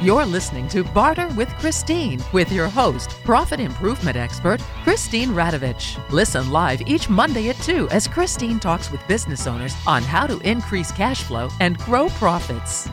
You're listening to Barter with Christine with your host, profit improvement expert, Christine Radovich. Listen live each Monday at 2 as Christine talks with business owners on how to increase cash flow and grow profits.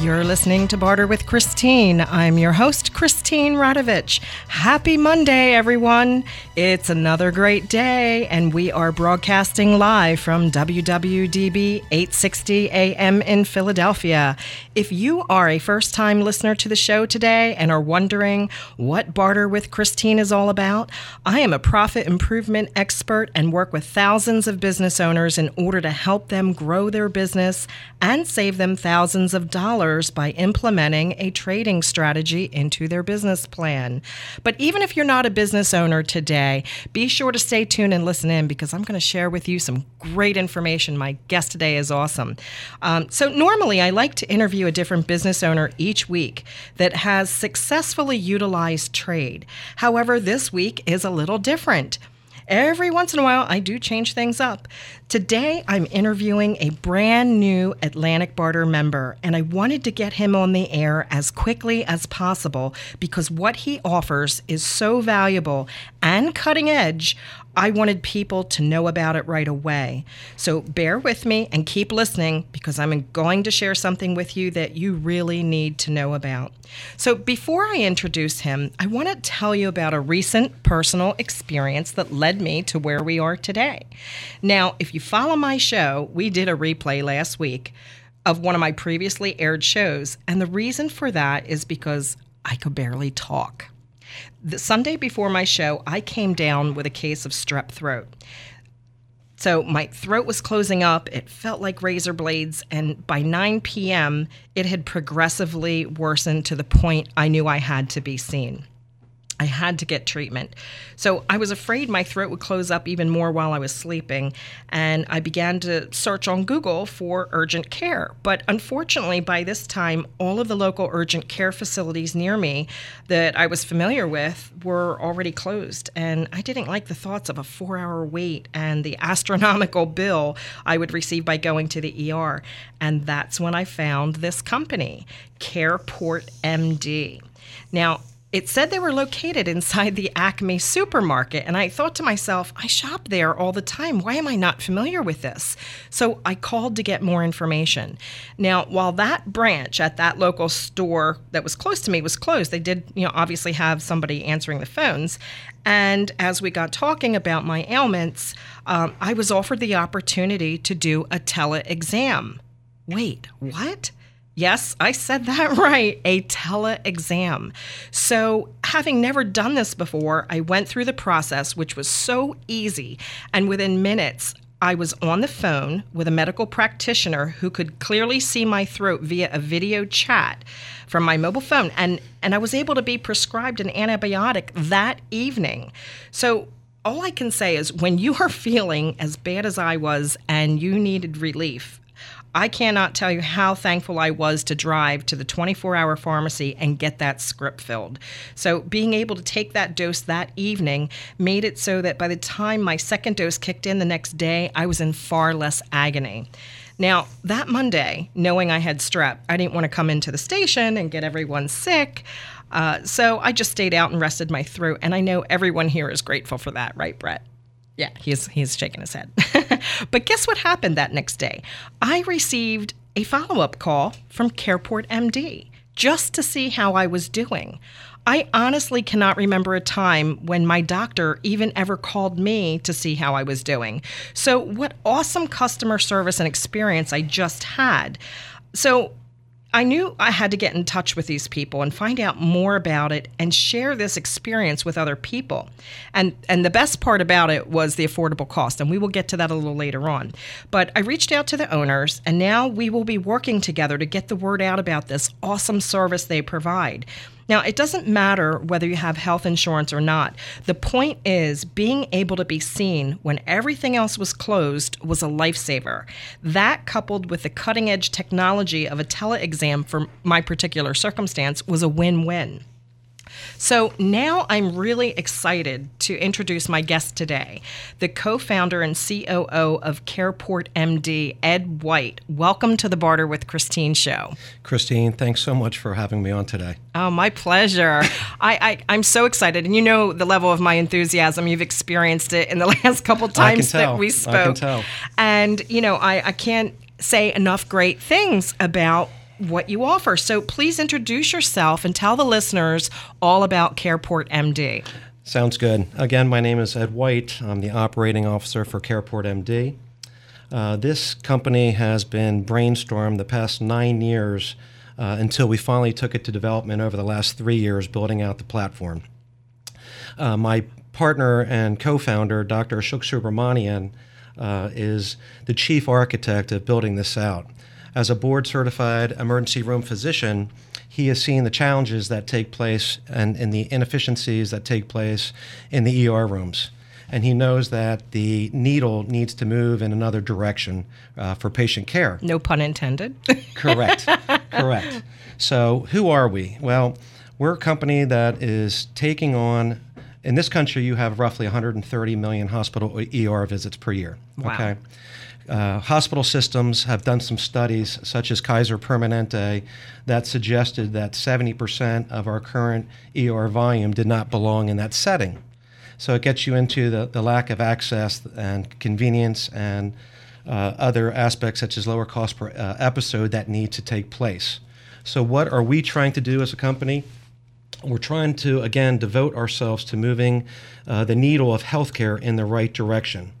You're listening to Barter with Christine. I'm your host, Christine Radovich. Happy Monday, everyone. It's another great day, and we are broadcasting live from WWDB 860 AM in Philadelphia. If you are a first time listener to the show today and are wondering what Barter with Christine is all about, I am a profit improvement expert and work with thousands of business owners in order to help them grow their business and save them thousands of dollars by implementing a trading strategy into their business plan. But even if you're not a business owner today, be sure to stay tuned and listen in because I'm going to share with you some great information. My guest today is awesome. Um, so, normally I like to interview a different business owner each week that has successfully utilized trade. However, this week is a little different. Every once in a while, I do change things up. Today, I'm interviewing a brand new Atlantic Barter member, and I wanted to get him on the air as quickly as possible because what he offers is so valuable and cutting edge. I wanted people to know about it right away. So bear with me and keep listening because I'm going to share something with you that you really need to know about. So before I introduce him, I want to tell you about a recent personal experience that led me to where we are today. Now, if you follow my show, we did a replay last week of one of my previously aired shows, and the reason for that is because I could barely talk. The Sunday before my show, I came down with a case of strep throat. So my throat was closing up. It felt like razor blades. And by 9 p.m., it had progressively worsened to the point I knew I had to be seen. I had to get treatment. So I was afraid my throat would close up even more while I was sleeping, and I began to search on Google for urgent care. But unfortunately, by this time, all of the local urgent care facilities near me that I was familiar with were already closed, and I didn't like the thoughts of a four hour wait and the astronomical bill I would receive by going to the ER. And that's when I found this company, CarePort MD. Now, it said they were located inside the Acme supermarket, and I thought to myself, I shop there all the time. Why am I not familiar with this? So I called to get more information. Now, while that branch at that local store that was close to me was closed, they did, you know, obviously have somebody answering the phones. And as we got talking about my ailments, um, I was offered the opportunity to do a tele exam. Wait, what? Yes, I said that right, a tele exam. So, having never done this before, I went through the process, which was so easy. And within minutes, I was on the phone with a medical practitioner who could clearly see my throat via a video chat from my mobile phone. And, and I was able to be prescribed an antibiotic that evening. So, all I can say is when you are feeling as bad as I was and you needed relief, I cannot tell you how thankful I was to drive to the 24 hour pharmacy and get that script filled. So, being able to take that dose that evening made it so that by the time my second dose kicked in the next day, I was in far less agony. Now, that Monday, knowing I had strep, I didn't want to come into the station and get everyone sick. Uh, so I just stayed out and rested my throat. And I know everyone here is grateful for that, right, Brett? Yeah, he's he's shaking his head. but guess what happened that next day? I received a follow-up call from CarePort MD just to see how I was doing. I honestly cannot remember a time when my doctor even ever called me to see how I was doing. So, what awesome customer service and experience I just had. So, I knew I had to get in touch with these people and find out more about it and share this experience with other people. And and the best part about it was the affordable cost, and we will get to that a little later on. But I reached out to the owners, and now we will be working together to get the word out about this awesome service they provide. Now, it doesn't matter whether you have health insurance or not. The point is, being able to be seen when everything else was closed was a lifesaver. That, coupled with the cutting edge technology of a tele exam for my particular circumstance, was a win win. So now I'm really excited to introduce my guest today, the co founder and COO of CarePort MD, Ed White. Welcome to the Barter with Christine show. Christine, thanks so much for having me on today. Oh, my pleasure. I, I, am so excited. And you know the level of my enthusiasm. You've experienced it in the last couple times that we spoke. I can tell. And, you know, I, I can't say enough great things about what you offer. So please introduce yourself and tell the listeners all about CarePort MD. Sounds good. Again, my name is Ed White. I'm the operating officer for CarePort MD. Uh, this company has been brainstormed the past nine years uh, until we finally took it to development over the last three years, building out the platform. Uh, my partner and co founder, Dr. Ashok Subramanian, uh, is the chief architect of building this out. As a board certified emergency room physician, he has seen the challenges that take place and, and the inefficiencies that take place in the ER rooms. And he knows that the needle needs to move in another direction uh, for patient care. No pun intended. Correct. Correct. So, who are we? Well, we're a company that is taking on in this country, you have roughly 130 million hospital ER visits per year. Wow. Okay. Uh, hospital systems have done some studies, such as Kaiser Permanente, that suggested that 70% of our current ER volume did not belong in that setting. So it gets you into the, the lack of access and convenience and uh, other aspects, such as lower cost per uh, episode, that need to take place. So, what are we trying to do as a company? We're trying to, again, devote ourselves to moving uh, the needle of healthcare in the right direction.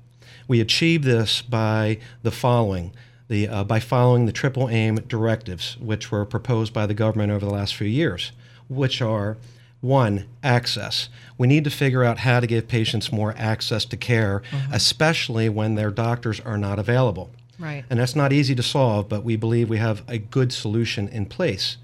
We achieve this by the following. The, uh, by following the triple aim directives, which were proposed by the government over the last few years, which are one, access. We need to figure out how to give patients more access to care, mm-hmm. especially when their doctors are not available. Right. And that's not easy to solve, but we believe we have a good solution in place.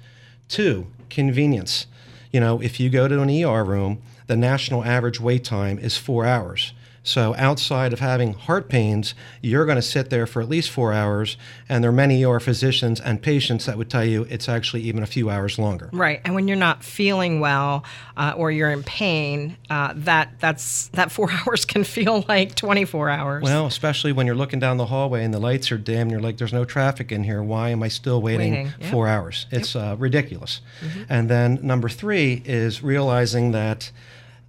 Two, convenience. You know, if you go to an ER room, the national average wait time is four hours. So, outside of having heart pains, you're going to sit there for at least four hours. And there are many ER physicians and patients that would tell you it's actually even a few hours longer. Right. And when you're not feeling well uh, or you're in pain, uh, that that's that four hours can feel like 24 hours. Well, especially when you're looking down the hallway and the lights are dim, and you're like, "There's no traffic in here. Why am I still waiting, waiting. Yep. four hours?" It's yep. uh, ridiculous. Mm-hmm. And then number three is realizing that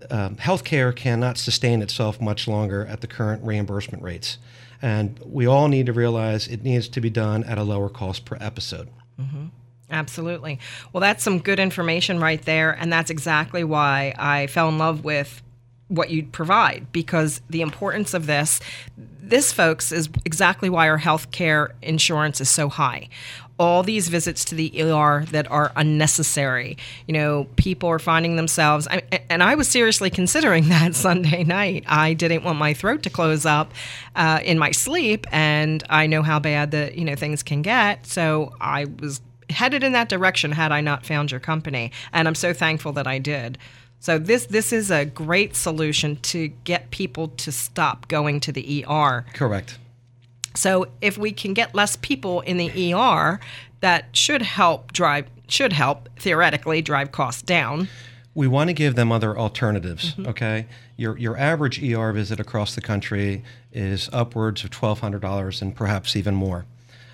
um, healthcare cannot sustain itself much longer at the current reimbursement rates. And we all need to realize it needs to be done at a lower cost per episode. Mm-hmm. Absolutely. Well, that's some good information right there. And that's exactly why I fell in love with what you provide because the importance of this this folks is exactly why our healthcare insurance is so high all these visits to the ER that are unnecessary. You know, people are finding themselves, I, and I was seriously considering that Sunday night. I didn't want my throat to close up uh, in my sleep, and I know how bad the you know things can get. So I was headed in that direction had I not found your company, and I'm so thankful that I did. So this this is a great solution to get people to stop going to the ER. Correct. So if we can get less people in the ER, that should help drive should help theoretically drive costs down. We want to give them other alternatives. Mm-hmm. Okay, your your average ER visit across the country is upwards of twelve hundred dollars and perhaps even more.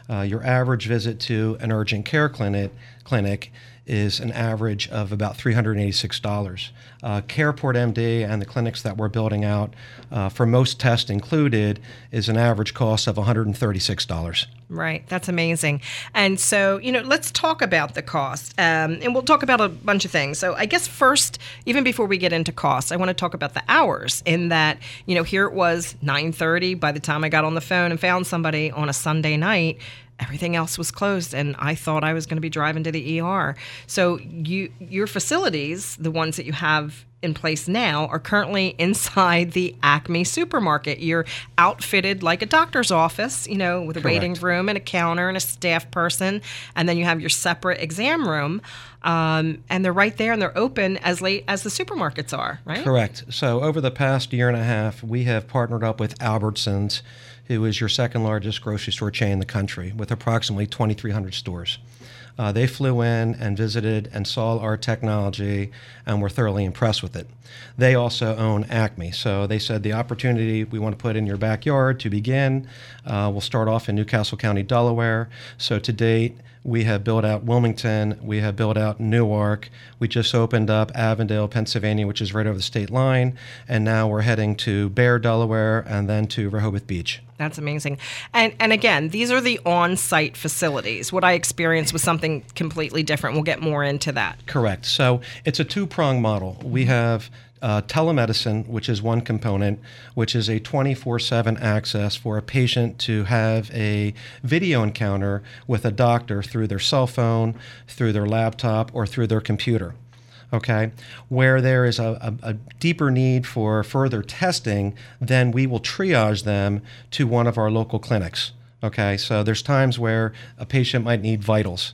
Uh, your average visit to an urgent care clinic clinic is an average of about $386. Uh, CarePort MD and the clinics that we're building out, uh, for most tests included, is an average cost of $136. Right, that's amazing. And so, you know, let's talk about the cost, um, and we'll talk about a bunch of things. So, I guess first, even before we get into costs, I want to talk about the hours. In that, you know, here it was 9:30 by the time I got on the phone and found somebody on a Sunday night everything else was closed and I thought I was going to be driving to the ER. So you your facilities, the ones that you have in place now are currently inside the Acme supermarket. You're outfitted like a doctor's office, you know, with a Correct. waiting room and a counter and a staff person, and then you have your separate exam room. Um, and they're right there and they're open as late as the supermarkets are, right? Correct. So over the past year and a half, we have partnered up with Albertsons who is your second largest grocery store chain in the country with approximately 2,300 stores. Uh, they flew in and visited and saw our technology and were thoroughly impressed with it. They also own Acme, so they said the opportunity we want to put in your backyard to begin. Uh, we'll start off in New Castle County, Delaware. So to date, we have built out Wilmington. We have built out Newark. We just opened up Avondale, Pennsylvania, which is right over the state line. And now we're heading to Bear, Delaware, and then to Rehoboth Beach. That's amazing. And and again, these are the on-site facilities. What I experienced was something completely different. We'll get more into that. Correct. So it's a two-prong model. We have uh, telemedicine, which is one component, which is a 24 7 access for a patient to have a video encounter with a doctor through their cell phone, through their laptop, or through their computer. Okay, where there is a, a, a deeper need for further testing, then we will triage them to one of our local clinics. Okay, so there's times where a patient might need vitals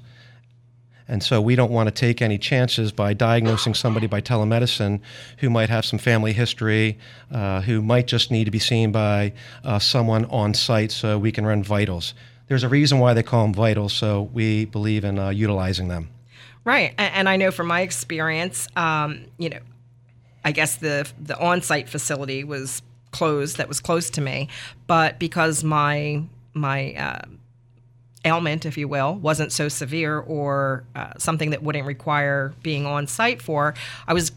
and so we don't want to take any chances by diagnosing somebody by telemedicine who might have some family history, uh, who might just need to be seen by uh, someone on site so we can run vitals. There's a reason why they call them vitals, so we believe in uh, utilizing them. Right. And I know from my experience, um, you know, I guess the, the on site facility was closed, that was close to me, but because my, my, uh, ailment, if you will, wasn't so severe or uh, something that wouldn't require being on site for, I was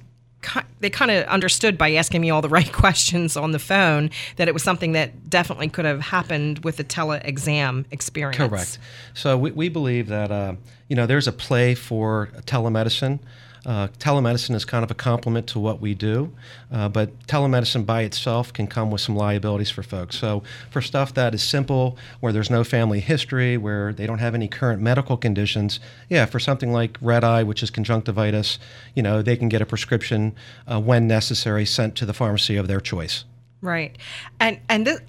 they kind of understood by asking me all the right questions on the phone that it was something that definitely could have happened with the tele exam experience. Correct. So we, we believe that uh, you know there's a play for telemedicine. Uh, telemedicine is kind of a complement to what we do, uh, but telemedicine by itself can come with some liabilities for folks. So, for stuff that is simple, where there's no family history, where they don't have any current medical conditions, yeah, for something like red eye, which is conjunctivitis, you know, they can get a prescription uh, when necessary sent to the pharmacy of their choice. Right, and and this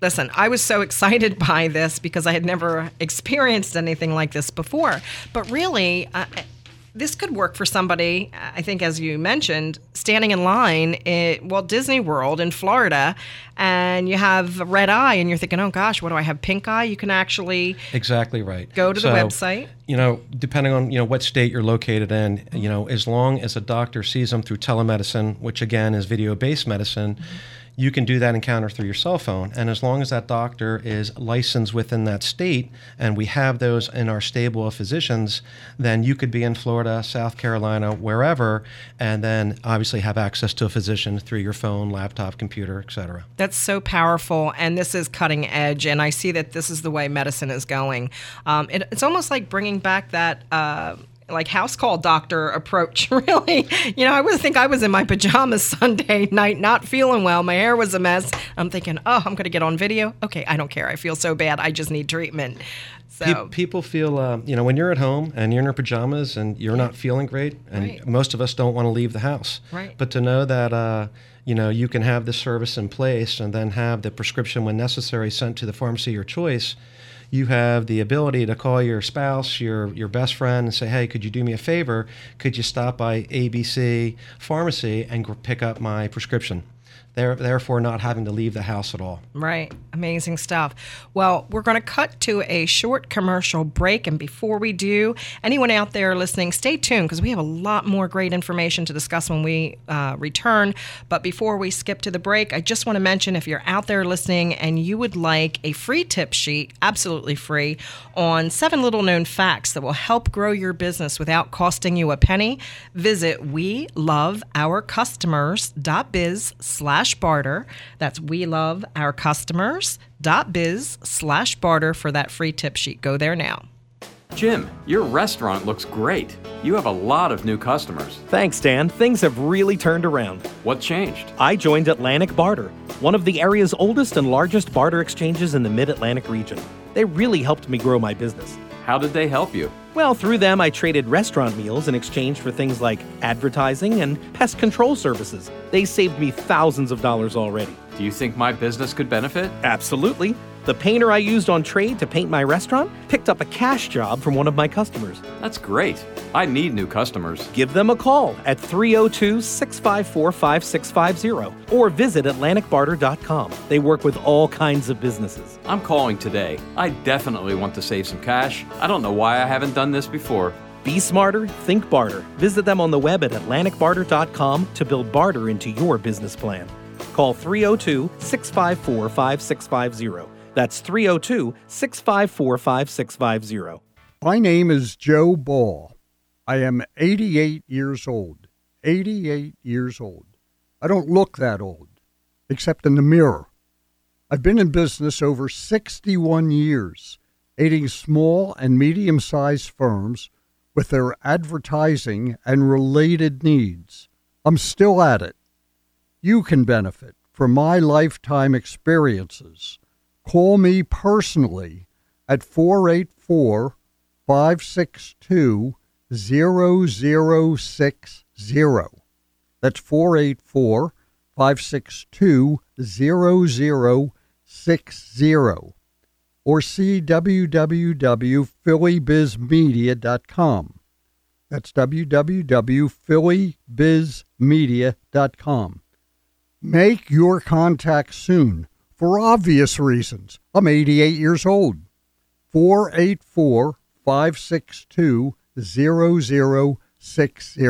listen, I was so excited by this because I had never experienced anything like this before. But really, uh, this could work for somebody, I think, as you mentioned, standing in line at Walt Disney World in Florida, and you have a red eye, and you're thinking, oh gosh, what do I have, pink eye? You can actually exactly right. Go to so, the website. You know, depending on you know what state you're located in, you know, as long as a doctor sees them through telemedicine, which again is video-based medicine. Mm-hmm you can do that encounter through your cell phone. And as long as that doctor is licensed within that state, and we have those in our stable of physicians, then you could be in Florida, South Carolina, wherever, and then obviously have access to a physician through your phone, laptop, computer, etc. That's so powerful, and this is cutting edge. And I see that this is the way medicine is going. Um, it, it's almost like bringing back that. Uh, like house call doctor approach really. You know i would think i was in my pajamas sunday night not feeling well. My hair was a mess. I'm thinking oh i'm going to get on video. Okay i don't care. I feel so bad. I just need treatment. So people feel uh, you know when you're at home and you're in your pajamas and you're not feeling great and right. most of us don't want to leave the house. Right. But to know that uh, you know you can have this service in place and then have the prescription when necessary sent to the pharmacy of your choice you have the ability to call your spouse, your your best friend, and say, "Hey, could you do me a favor? Could you stop by ABC Pharmacy and pick up my prescription?" Therefore not having to leave the house at all. Right. Amazing stuff. Well, we're going to cut to a short commercial break. And before we do, anyone out there listening, stay tuned because we have a lot more great information to discuss when we uh, return. But before we skip to the break, I just want to mention if you're out there listening and you would like a free tip sheet, absolutely free, on seven little known facts that will help grow your business without costing you a penny, visit we love our customers.biz slash slash barter. That's we love our customers dot biz slash barter for that free tip sheet. Go there now. Jim, your restaurant looks great. You have a lot of new customers. Thanks, Dan. Things have really turned around. What changed? I joined Atlantic Barter, one of the area's oldest and largest barter exchanges in the mid Atlantic region. They really helped me grow my business. How did they help you? Well, through them, I traded restaurant meals in exchange for things like advertising and pest control services. They saved me thousands of dollars already. Do you think my business could benefit? Absolutely. The painter I used on trade to paint my restaurant picked up a cash job from one of my customers. That's great. I need new customers. Give them a call at 302 654 5650 or visit AtlanticBarter.com. They work with all kinds of businesses. I'm calling today. I definitely want to save some cash. I don't know why I haven't done this before. Be smarter, think barter. Visit them on the web at AtlanticBarter.com to build barter into your business plan. Call 302 654 5650. That's 302 654 5650. My name is Joe Ball. I am 88 years old. 88 years old. I don't look that old, except in the mirror. I've been in business over 61 years, aiding small and medium sized firms with their advertising and related needs. I'm still at it. You can benefit from my lifetime experiences. Call me personally at 484 562 0060. That's 484 562 0060. Or see www.phillybizmedia.com. That's www.phillybizmedia.com. Make your contact soon for obvious reasons. I'm 88 years old. 484 562 0060.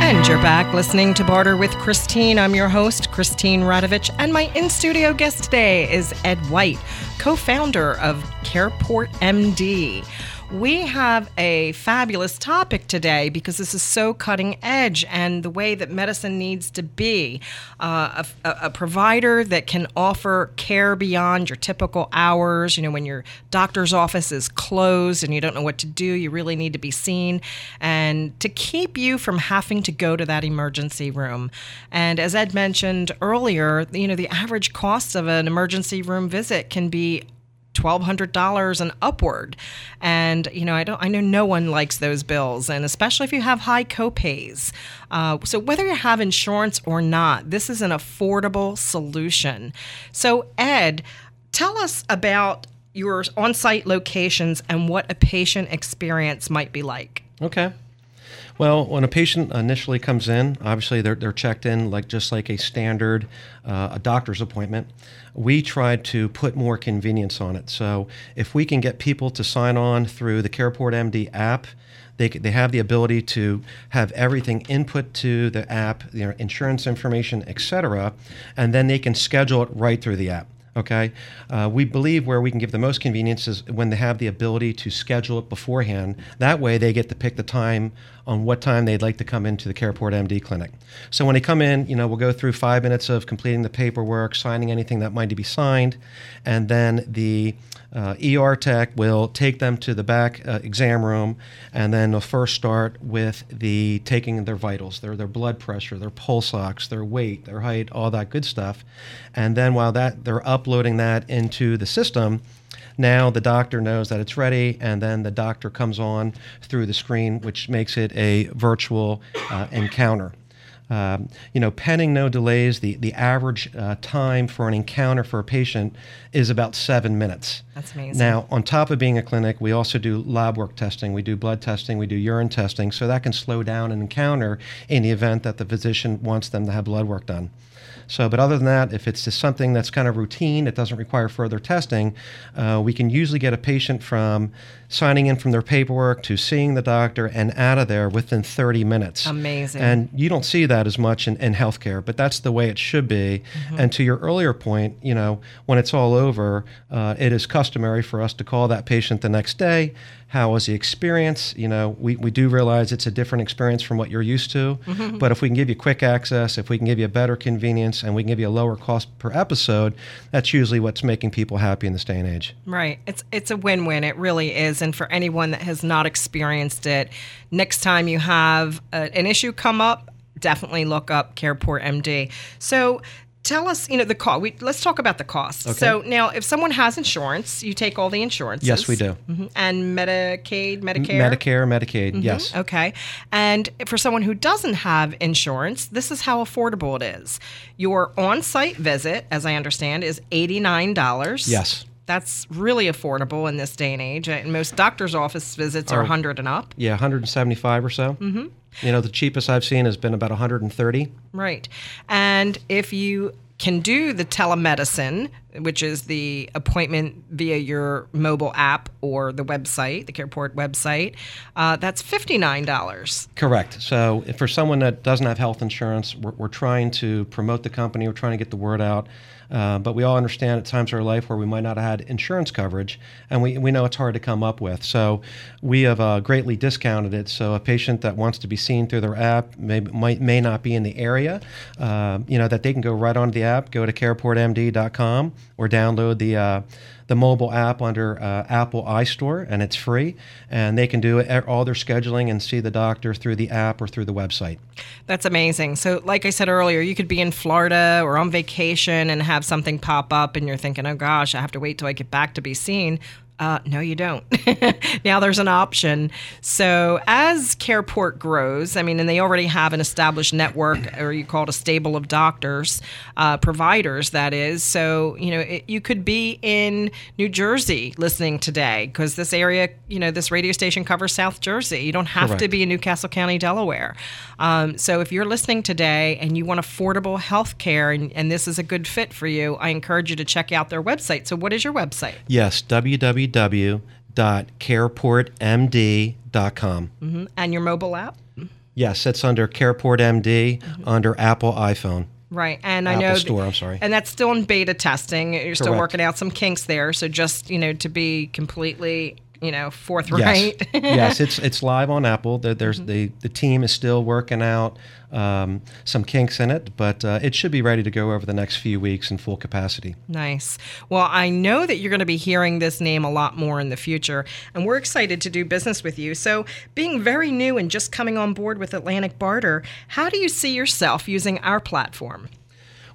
And you're back listening to Barter with Christine. I'm your host, Christine Radovich, and my in studio guest today is Ed White, co founder of CarePort MD. We have a fabulous topic today because this is so cutting edge and the way that medicine needs to be. Uh, a, a, provider that can offer care beyond your typical hours. You know, when your doctor's office is closed and you don't know what to do, you really need to be seen. And to keep you from having to go to that emergency room. And as Ed mentioned earlier, you know, the average cost of an emergency room visit can be $1200 and upward. And you know i don't i know no one likes those bills and especially if you have high copays. Uh, so whether you have insurance or not this is an affordable solution. So ed tell us about your on-site locations and what a patient experience might be like. Okay well, when a patient initially comes in, obviously they're, they're checked in like just like a standard uh, a doctor's appointment. We try to put more convenience on it. So if we can get people to sign on through the CarePort MD app, they, they have the ability to have everything input to the app, know, insurance information, etc., and then they can schedule it right through the app. Okay, uh, we believe where we can give the most convenience is when they have the ability to schedule it beforehand. That way, they get to pick the time on what time they'd like to come into the CarePort MD clinic. So when they come in, you know, we'll go through five minutes of completing the paperwork, signing anything that might to be signed, and then the uh, ER tech will take them to the back uh, exam room, and then they'll first start with the taking their vitals, their their blood pressure, their pulse ox, their weight, their height, all that good stuff, and then while that they're uploading that into the system. Now the doctor knows that it's ready, and then the doctor comes on through the screen, which makes it a virtual uh, encounter. Um, you know, pending no delays, the, the average uh, time for an encounter for a patient is about seven minutes. That's amazing. Now, on top of being a clinic, we also do lab work testing. We do blood testing, we do urine testing, so that can slow down an encounter in the event that the physician wants them to have blood work done. So, but other than that, if it's just something that's kind of routine, it doesn't require further testing, uh, we can usually get a patient from signing in from their paperwork to seeing the doctor and out of there within 30 minutes. Amazing. And you don't see that as much in, in healthcare, but that's the way it should be. Mm-hmm. And to your earlier point, you know, when it's all over, uh, it is customary for us to call that patient the next day how was the experience? You know, we, we do realize it's a different experience from what you're used to. Mm-hmm. But if we can give you quick access, if we can give you a better convenience, and we can give you a lower cost per episode, that's usually what's making people happy in this day and age. Right. It's it's a win-win. It really is. And for anyone that has not experienced it, next time you have a, an issue come up, definitely look up CarePort MD. So tell us, you know, the cost. We, let's talk about the cost. Okay. So now, if someone has insurance, you take all the insurance. Yes, we do. Mhm. And Medicaid, Medicare. Medicare, Medicaid, yes. Okay. And for someone who doesn't have insurance, this is how affordable it is. Your on site visit, as I understand, is $89. Yes. That's really affordable in this day and age. And most doctor's office visits are Oh. 100 and up. Yeah, 175 or so. Mm-hmm. You know, the cheapest I've seen has been about 130. Right. And if you can do the telemedicine, which is the appointment via your mobile app or the website, the CarePort website, uh, that's $59. Correct. So, for someone that doesn't have health insurance, we're, we're trying to promote the company, we're trying to get the word out. Uh, but we all understand at times in our life where we might not have had insurance coverage, and we, we know it's hard to come up with. So, we have uh, greatly discounted it. So, a patient that wants to be seen through their app may, might, may not be in the area, uh, you know, that they can go right onto the app, go to careportmd.com, or download the uh, the mobile app under uh, Apple iStore, and it's free. And they can do all their scheduling and see the doctor through the app or through the website. That's amazing. So, like I said earlier, you could be in Florida or on vacation and have something pop up, and you're thinking, oh gosh, I have to wait till I get back to be seen. Uh, no, you don't. now there's an option. So as CarePort grows, I mean, and they already have an established network, or you call it a stable of doctors, uh, providers, that is. So, you know, it, you could be in New Jersey listening today because this area, you know, this radio station covers South Jersey. You don't have to be in New Castle County, Delaware. Um, so if you're listening today and you want affordable health care and, and this is a good fit for you, I encourage you to check out their website. So, what is your website? Yes, www.careportmd.com. hmm And your mobile app? Yes, it's under CarePort MD under Apple iPhone. Right, and I Apple know, Store, I'm sorry. and that's still in beta testing. You're still working out some kinks there. So just you know, to be completely you know forthright. Yes, yes, it's it's live on Apple. There, there's the the team is still working out um, some kinks in it, but uh, it should be ready to go over the next few weeks in full capacity. Nice. Well, I know that you're going to be hearing this name a lot more in the future, and we're excited to do business with you. So, being very new and just coming on board with Atlantic Barter, how do you see yourself using our platform?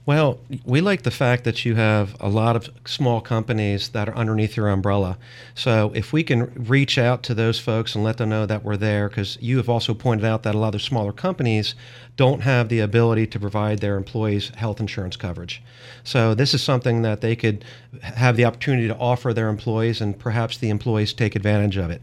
Well, we like the fact that you have a lot of small companies that are underneath your umbrella. So if we can reach out to those folks and let them know that we're there, because you have also pointed out that a lot of smaller companies don't have the ability to provide their employees health insurance coverage. So this is something that they could have the opportunity to offer their employees, and perhaps the employees take advantage of it.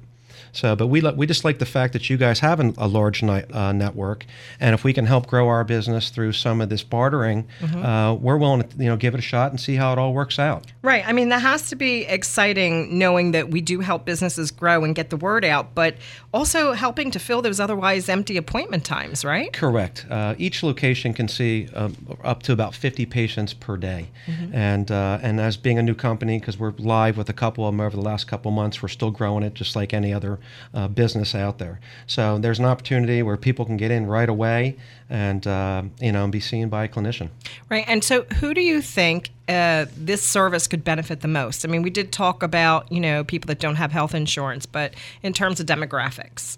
So, but we we just like the fact that you guys have an, a large ni- uh, network, and if we can help grow our business through some of this bartering, uh, we're willing to you know give it a shot and see how it all works out. Right. I mean, that has to be exciting knowing that we do help businesses grow and get the word out, but also helping to fill those otherwise empty appointment times, right? Correct. Uh, each location can see um, up to about 50 patients per day, and uh, and as being a new company, because we're live with a couple of them over the last couple of months, we're still growing it just like any other uh, business out there. So there's an opportunity where people can get in right away and uh, you know and be seen by a clinician. Right. And so, who do you think uh, this service could benefit the most? I mean, we did talk about, you know, people that don't have health insurance, but in terms of demographics.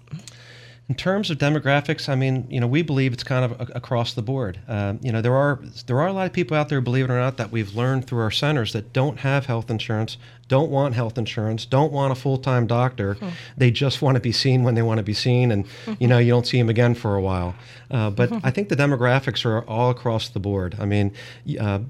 In terms of demographics, I mean, you know, we believe it's kind of a- across the board. Um, you know, there are there are a lot of people out there, believe it or not, that we've learned through our centers that don't have health insurance, don't want health insurance, don't want a full time doctor. They just want to be seen when they want to be seen, and you know, you don't see them again for a while. Uh, but I think the demographics are all across the board. I mean. Uh,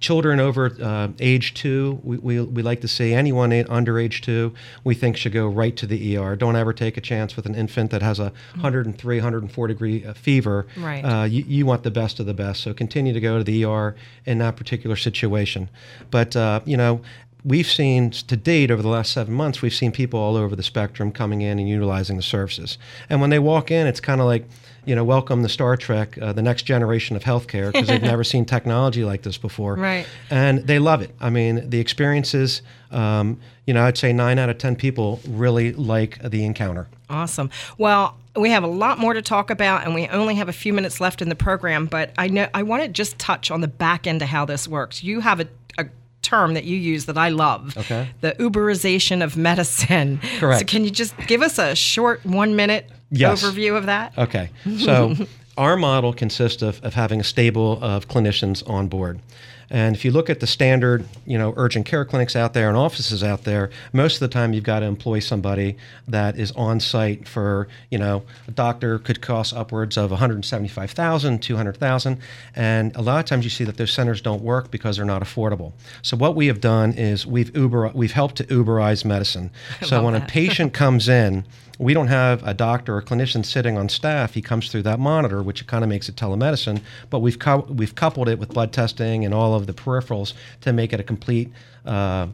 children over uh, age two, we, we, we like to say anyone under age two, we think should go right to the ER. Don't ever take a chance with an infant that has a 103, 104 degree uh, fever. Right. Uh, you, you want the best of the best. So continue to go to the ER in that particular situation. But, uh, you know, we've seen to date over the last seven months, we've seen people all over the spectrum coming in and utilizing the services. And when they walk in, it's kind of like, you know, welcome to Star Trek, uh, the next generation of healthcare, because they've never seen technology like this before. Right. And they love it. I mean, the experiences, um, you know, I'd say nine out of 10 people really like the encounter. Awesome. Well, we have a lot more to talk about, and we only have a few minutes left in the program. But I know I want to just touch on the back end of how this works. You have a, a term that you use that I love. Okay. The Uberization of medicine. Correct. So can you just give us a short one minute Yes. overview of that? Okay. So our model consists of, of having a stable of clinicians on board. And if you look at the standard, you know, urgent care clinics out there and offices out there, most of the time you've got to employ somebody that is on site for, you know, a doctor could cost upwards of 175,000, 200,000, and a lot of times you see that those centers don't work because they're not affordable. So what we have done is we've Uber we've helped to Uberize medicine. So when a patient comes in, we don't have a doctor or clinician sitting on staff. He comes through that monitor, which kind of makes it telemedicine. But we've co- we've coupled it with blood testing and all of the peripherals to make it a complete. Uh,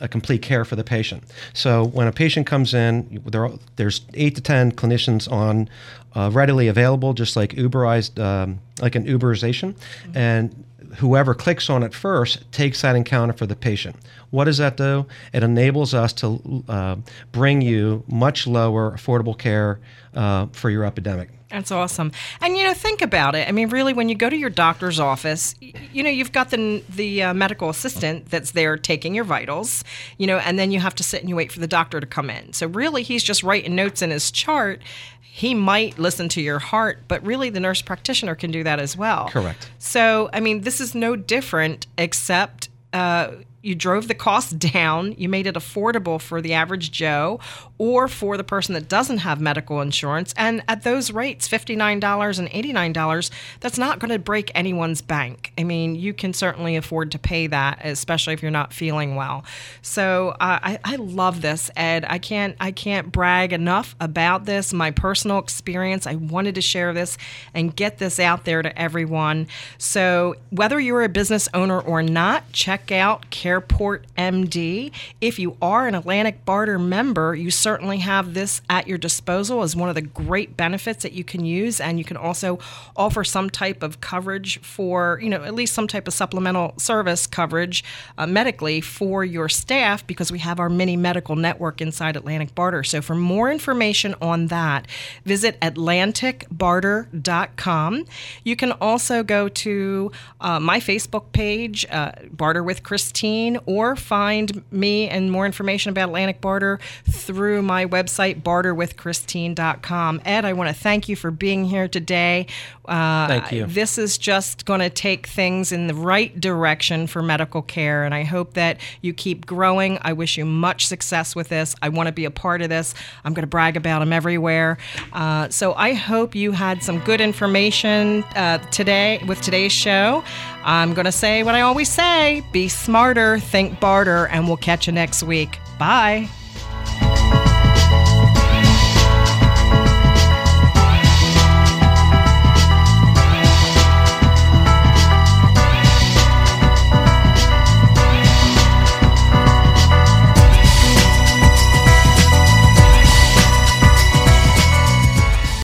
a complete care for the patient. So when a patient comes in, there, there's eight to ten clinicians on uh, readily available, just like Uberized, um, like an Uberization, mm-hmm. and whoever clicks on it first takes that encounter for the patient. What does that do? It enables us to uh, bring you much lower affordable care uh, for your epidemic. That's awesome. And you know, think about it. I mean, really, when you go to your doctor's office, you know, you've got the the uh, medical assistant that's there taking your vitals, you know, and then you have to sit and you wait for the doctor to come in. So really, he's just writing notes in his chart. He might listen to your heart, but really, the nurse practitioner can do that as well. Correct. So, I mean, this is no different, except. Uh, you drove the cost down, you made it affordable for the average Joe or for the person that doesn't have medical insurance. And at those rates, $59 and $89, that's not going to break anyone's bank. I mean, you can certainly afford to pay that, especially if you're not feeling well. So uh, I, I love this, Ed. I can't, I can't brag enough about this, my personal experience. I wanted to share this and get this out there to everyone. So whether you're a business owner or not, check out CarePort MD. If you are an Atlantic Barter member, you certainly certainly have this at your disposal as one of the great benefits that you can use. And you can also offer some type of coverage for, you know, at least some type of supplemental service coverage uh, medically for your staff because we have our mini medical network inside Atlantic Barter. So for more information on that, visit atlanticbarter.com. You can also go to uh, my Facebook page, uh, Barter with Christine, or find me and more information about Atlantic Barter through through my website, barterwithchristine.com. Ed, I want to thank you for being here today. Uh, thank you. This is just going to take things in the right direction for medical care, and I hope that you keep growing. I wish you much success with this. I want to be a part of this. I'm going to brag about them everywhere. Uh, so I hope you had some good information uh, today with today's show. I'm going to say what I always say be smarter, think barter, and we'll catch you next week. Bye.